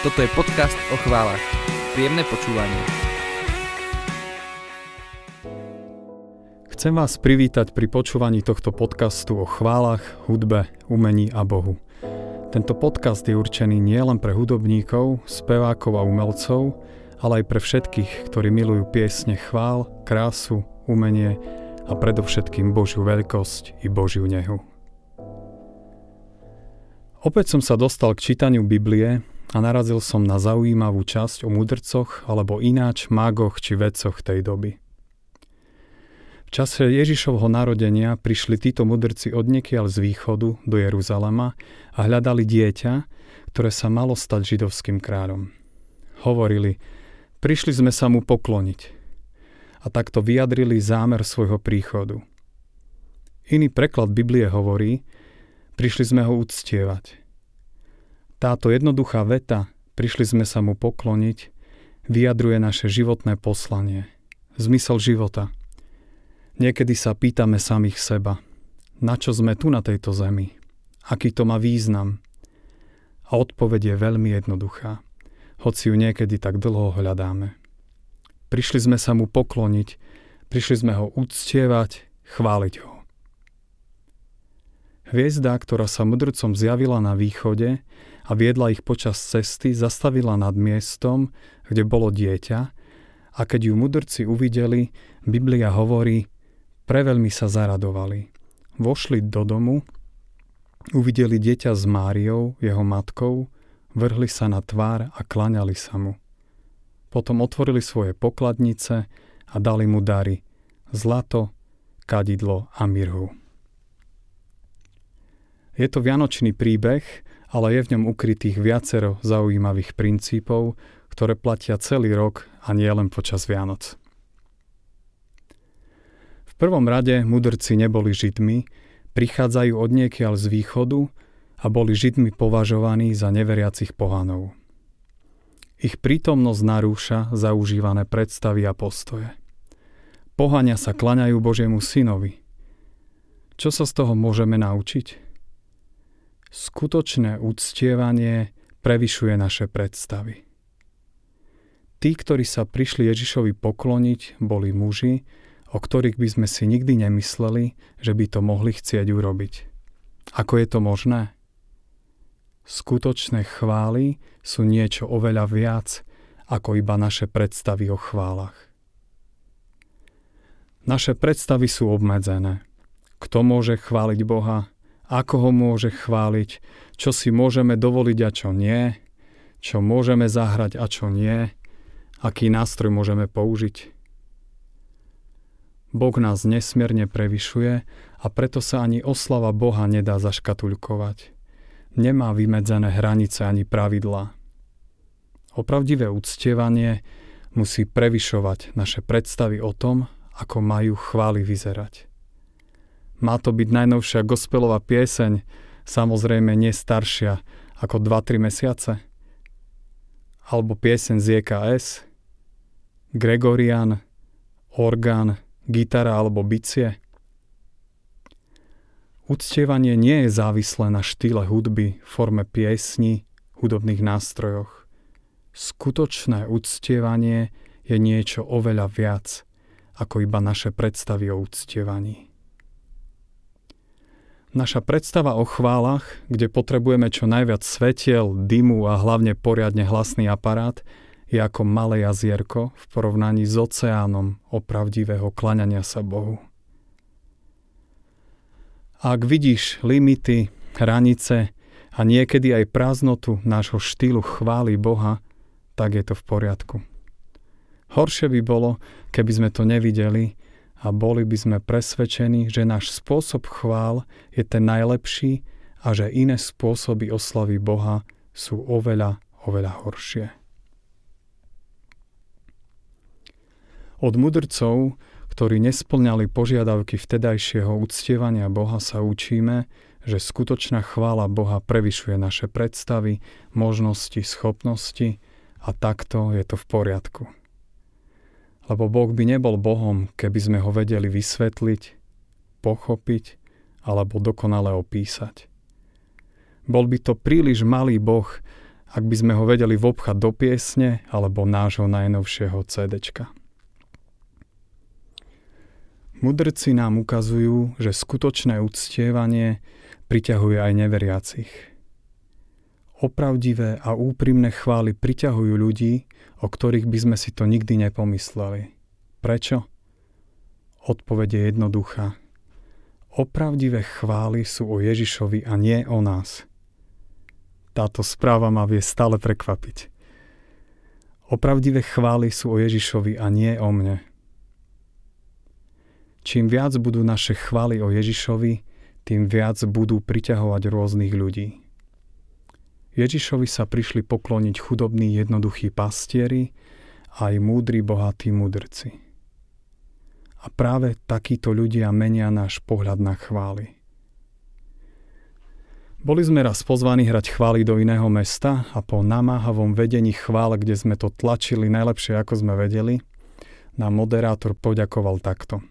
Toto je podcast o chválach. Príjemné počúvanie. Chcem vás privítať pri počúvaní tohto podcastu o chválach, hudbe, umení a Bohu. Tento podcast je určený nielen pre hudobníkov, spevákov a umelcov, ale aj pre všetkých, ktorí milujú piesne chvál, krásu, umenie a predovšetkým Božiu veľkosť i Božiu nehu. Opäť som sa dostal k čítaniu Biblie a narazil som na zaujímavú časť o mudrcoch alebo ináč mágoch či vedcoch tej doby. V čase Ježišovho narodenia prišli títo mudrci odniekiaľ z východu do Jeruzalema a hľadali dieťa, ktoré sa malo stať židovským kráľom. Hovorili, prišli sme sa mu pokloniť. A takto vyjadrili zámer svojho príchodu. Iný preklad Biblie hovorí, prišli sme ho uctievať. Táto jednoduchá veta, prišli sme sa mu pokloniť, vyjadruje naše životné poslanie, zmysel života. Niekedy sa pýtame samých seba, na čo sme tu na tejto zemi, aký to má význam. A odpoveď je veľmi jednoduchá, hoci ju niekedy tak dlho hľadáme. Prišli sme sa mu pokloniť, prišli sme ho uctievať, chváliť ho. Hviezda, ktorá sa mudrcom zjavila na východe, a viedla ich počas cesty, zastavila nad miestom, kde bolo dieťa a keď ju mudrci uvideli, Biblia hovorí, preveľmi sa zaradovali. Vošli do domu, uvideli dieťa s Máriou, jeho matkou, vrhli sa na tvár a klaňali sa mu. Potom otvorili svoje pokladnice a dali mu dary, zlato, kadidlo a mirhu. Je to vianočný príbeh, ale je v ňom ukrytých viacero zaujímavých princípov, ktoré platia celý rok a nie len počas Vianoc. V prvom rade mudrci neboli Židmi, prichádzajú od niekiaľ z východu a boli Židmi považovaní za neveriacich pohanov. Ich prítomnosť narúša zaužívané predstavy a postoje. Pohania sa klaňajú Božiemu synovi. Čo sa z toho môžeme naučiť? Skutočné úctievanie prevyšuje naše predstavy. Tí, ktorí sa prišli Ježišovi pokloniť, boli muži, o ktorých by sme si nikdy nemysleli, že by to mohli chcieť urobiť. Ako je to možné? Skutočné chvály sú niečo oveľa viac ako iba naše predstavy o chválach. Naše predstavy sú obmedzené. Kto môže chváliť Boha? Ako ho môže chváliť, čo si môžeme dovoliť a čo nie, čo môžeme zahrať a čo nie, aký nástroj môžeme použiť. Boh nás nesmierne prevyšuje a preto sa ani oslava Boha nedá zaškatulkovať. Nemá vymedzené hranice ani pravidlá. Opravdivé uctievanie musí prevyšovať naše predstavy o tom, ako majú chvály vyzerať. Má to byť najnovšia gospelová pieseň, samozrejme nie staršia ako 2-3 mesiace. Alebo pieseň z EKS, Gregorian, orgán, gitara alebo bicie. Uctievanie nie je závislé na štýle hudby, forme piesni, hudobných nástrojoch. Skutočné uctievanie je niečo oveľa viac ako iba naše predstavy o uctievaní. Naša predstava o chválach, kde potrebujeme čo najviac svetiel, dymu a hlavne poriadne hlasný aparát, je ako malé jazierko v porovnaní s oceánom opravdivého klaňania sa Bohu. Ak vidíš limity, hranice a niekedy aj prázdnotu nášho štýlu chvály Boha, tak je to v poriadku. Horšie by bolo, keby sme to nevideli a boli by sme presvedčení, že náš spôsob chvál je ten najlepší a že iné spôsoby oslavy Boha sú oveľa, oveľa horšie. Od mudrcov, ktorí nesplňali požiadavky vtedajšieho uctievania Boha, sa učíme, že skutočná chvála Boha prevyšuje naše predstavy, možnosti, schopnosti a takto je to v poriadku lebo Boh by nebol Bohom, keby sme ho vedeli vysvetliť, pochopiť alebo dokonale opísať. Bol by to príliš malý Boh, ak by sme ho vedeli vopchať do piesne alebo nášho najnovšieho CDčka. Mudrci nám ukazujú, že skutočné uctievanie priťahuje aj neveriacich. Opravdivé a úprimné chvály priťahujú ľudí, o ktorých by sme si to nikdy nepomysleli. Prečo? Odpoveď je jednoduchá. Opravdivé chvály sú o Ježišovi a nie o nás. Táto správa ma vie stále prekvapiť. Opravdivé chvály sú o Ježišovi a nie o mne. Čím viac budú naše chvály o Ježišovi, tým viac budú priťahovať rôznych ľudí. Ježišovi sa prišli pokloniť chudobní jednoduchí pastieri aj múdri bohatí mudrci. A práve takíto ľudia menia náš pohľad na chvály. Boli sme raz pozvaní hrať chvály do iného mesta a po namáhavom vedení chvál, kde sme to tlačili najlepšie ako sme vedeli, nám moderátor poďakoval takto –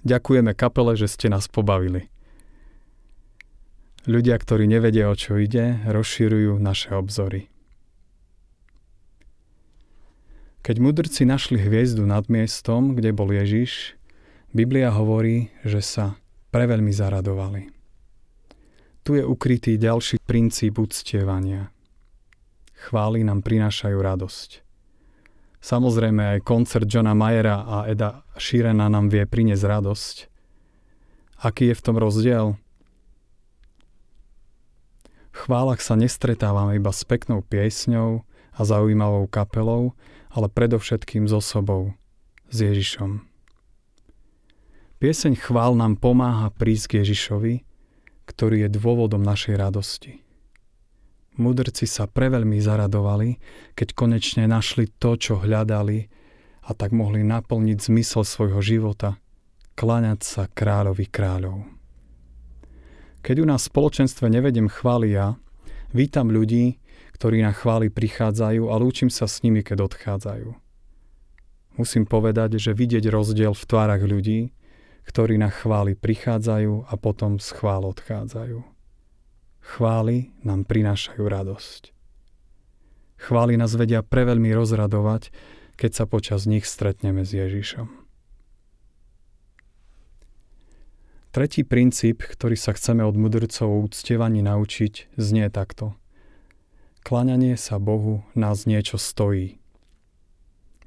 Ďakujeme kapele, že ste nás pobavili. Ľudia, ktorí nevedia, o čo ide, rozširujú naše obzory. Keď mudrci našli hviezdu nad miestom, kde bol Ježiš, Biblia hovorí, že sa preveľmi zaradovali. Tu je ukrytý ďalší princíp uctievania. Chvály nám prinášajú radosť. Samozrejme aj koncert Johna Mayera a Eda Sheerana nám vie priniesť radosť. Aký je v tom rozdiel? Chválach sa nestretávame iba s peknou piesňou a zaujímavou kapelou, ale predovšetkým s osobou, s Ježišom. Pieseň chvál nám pomáha prísť k Ježišovi, ktorý je dôvodom našej radosti. Mudrci sa preveľmi zaradovali, keď konečne našli to, čo hľadali a tak mohli naplniť zmysel svojho života, klaňať sa kráľovi kráľov. Keď u nás v spoločenstve nevedem chváli ja, vítam ľudí, ktorí na chváli prichádzajú a lúčim sa s nimi, keď odchádzajú. Musím povedať, že vidieť rozdiel v tvárach ľudí, ktorí na chváli prichádzajú a potom z chvál odchádzajú. Chvály nám prinášajú radosť. Chvály nás vedia preveľmi rozradovať, keď sa počas nich stretneme s Ježišom. Tretí princíp, ktorý sa chceme od mudrcov o naučiť, znie takto. Kláňanie sa Bohu nás niečo stojí.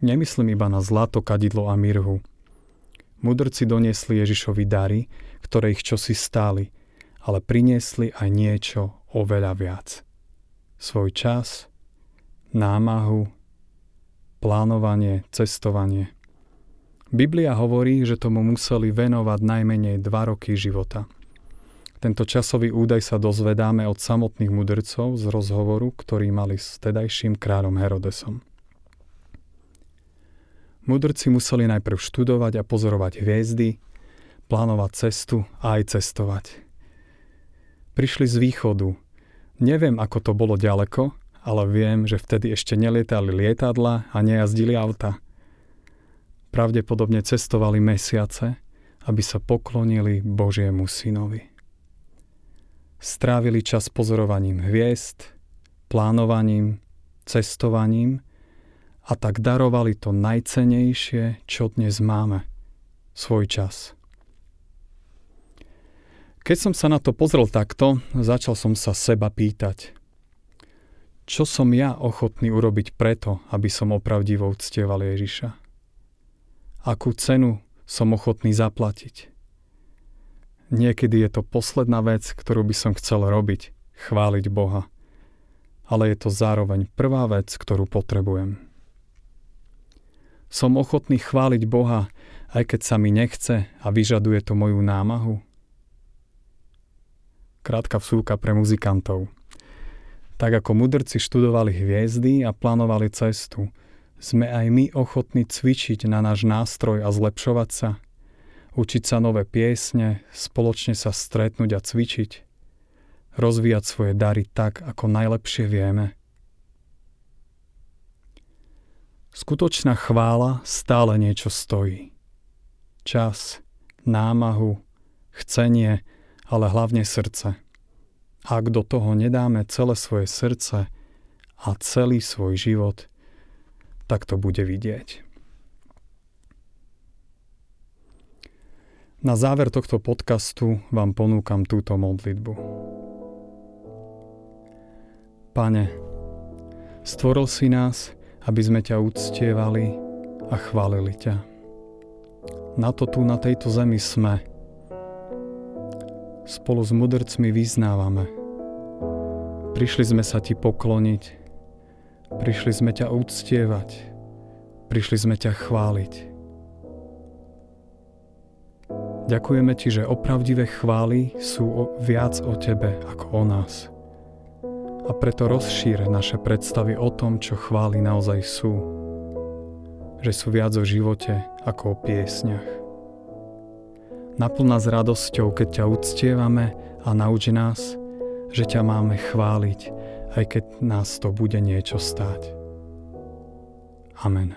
Nemyslím iba na zlato, kadidlo a mirhu. Mudrci doniesli Ježišovi dary, ktoré ich čosi stáli – ale priniesli aj niečo oveľa viac. Svoj čas, námahu, plánovanie, cestovanie. Biblia hovorí, že tomu museli venovať najmenej dva roky života. Tento časový údaj sa dozvedáme od samotných mudrcov z rozhovoru, ktorý mali s tedajším kráľom Herodesom. Mudrci museli najprv študovať a pozorovať hviezdy, plánovať cestu a aj cestovať. Prišli z východu. Neviem, ako to bolo ďaleko, ale viem, že vtedy ešte nelietali lietadla a nejazdili auta. Pravdepodobne cestovali mesiace, aby sa poklonili Božiemu synovi. Strávili čas pozorovaním hviezd, plánovaním, cestovaním a tak darovali to najcenejšie, čo dnes máme, svoj čas. Keď som sa na to pozrel takto, začal som sa seba pýtať, čo som ja ochotný urobiť preto, aby som opravdivo uctieval Ježiša? Akú cenu som ochotný zaplatiť? Niekedy je to posledná vec, ktorú by som chcel robiť, chváliť Boha. Ale je to zároveň prvá vec, ktorú potrebujem. Som ochotný chváliť Boha, aj keď sa mi nechce a vyžaduje to moju námahu? krátka vsúka pre muzikantov. Tak ako mudrci študovali hviezdy a plánovali cestu, sme aj my ochotní cvičiť na náš nástroj a zlepšovať sa, učiť sa nové piesne, spoločne sa stretnúť a cvičiť, rozvíjať svoje dary tak, ako najlepšie vieme. Skutočná chvála stále niečo stojí. Čas, námahu, chcenie, ale hlavne srdce. ak do toho nedáme celé svoje srdce a celý svoj život, tak to bude vidieť. Na záver tohto podcastu vám ponúkam túto modlitbu. Pane, stvoril si nás, aby sme ťa uctievali a chválili ťa. Na to tu na tejto zemi sme. Spolu s mudrcmi vyznávame. Prišli sme sa ti pokloniť. Prišli sme ťa uctievať. Prišli sme ťa chváliť. Ďakujeme Ti, že opravdivé chvály sú o, viac o Tebe ako o nás. A preto rozšír naše predstavy o tom, čo chvály naozaj sú. Že sú viac o živote ako o piesňach. Naplň nás radosťou, keď ťa uctievame a nauč nás, že ťa máme chváliť, aj keď nás to bude niečo stáť. Amen.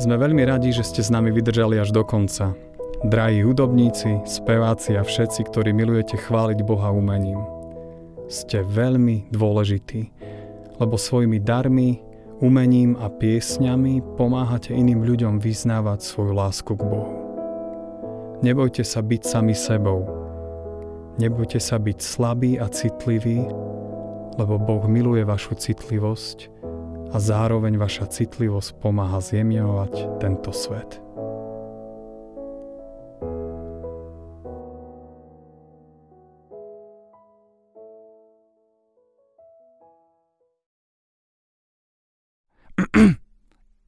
Sme veľmi radi, že ste s nami vydržali až do konca. Drahí hudobníci, speváci a všetci, ktorí milujete chváliť Boha umením. Ste veľmi dôležití, lebo svojimi darmi, umením a piesňami pomáhate iným ľuďom vyznávať svoju lásku k Bohu. Nebojte sa byť sami sebou. Nebojte sa byť slabí a citliví, lebo Boh miluje vašu citlivosť a zároveň vaša citlivosť pomáha zjemňovať tento svet.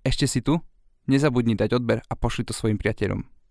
Ešte si tu? Nezabudni dať odber a pošli to svojim priateľom.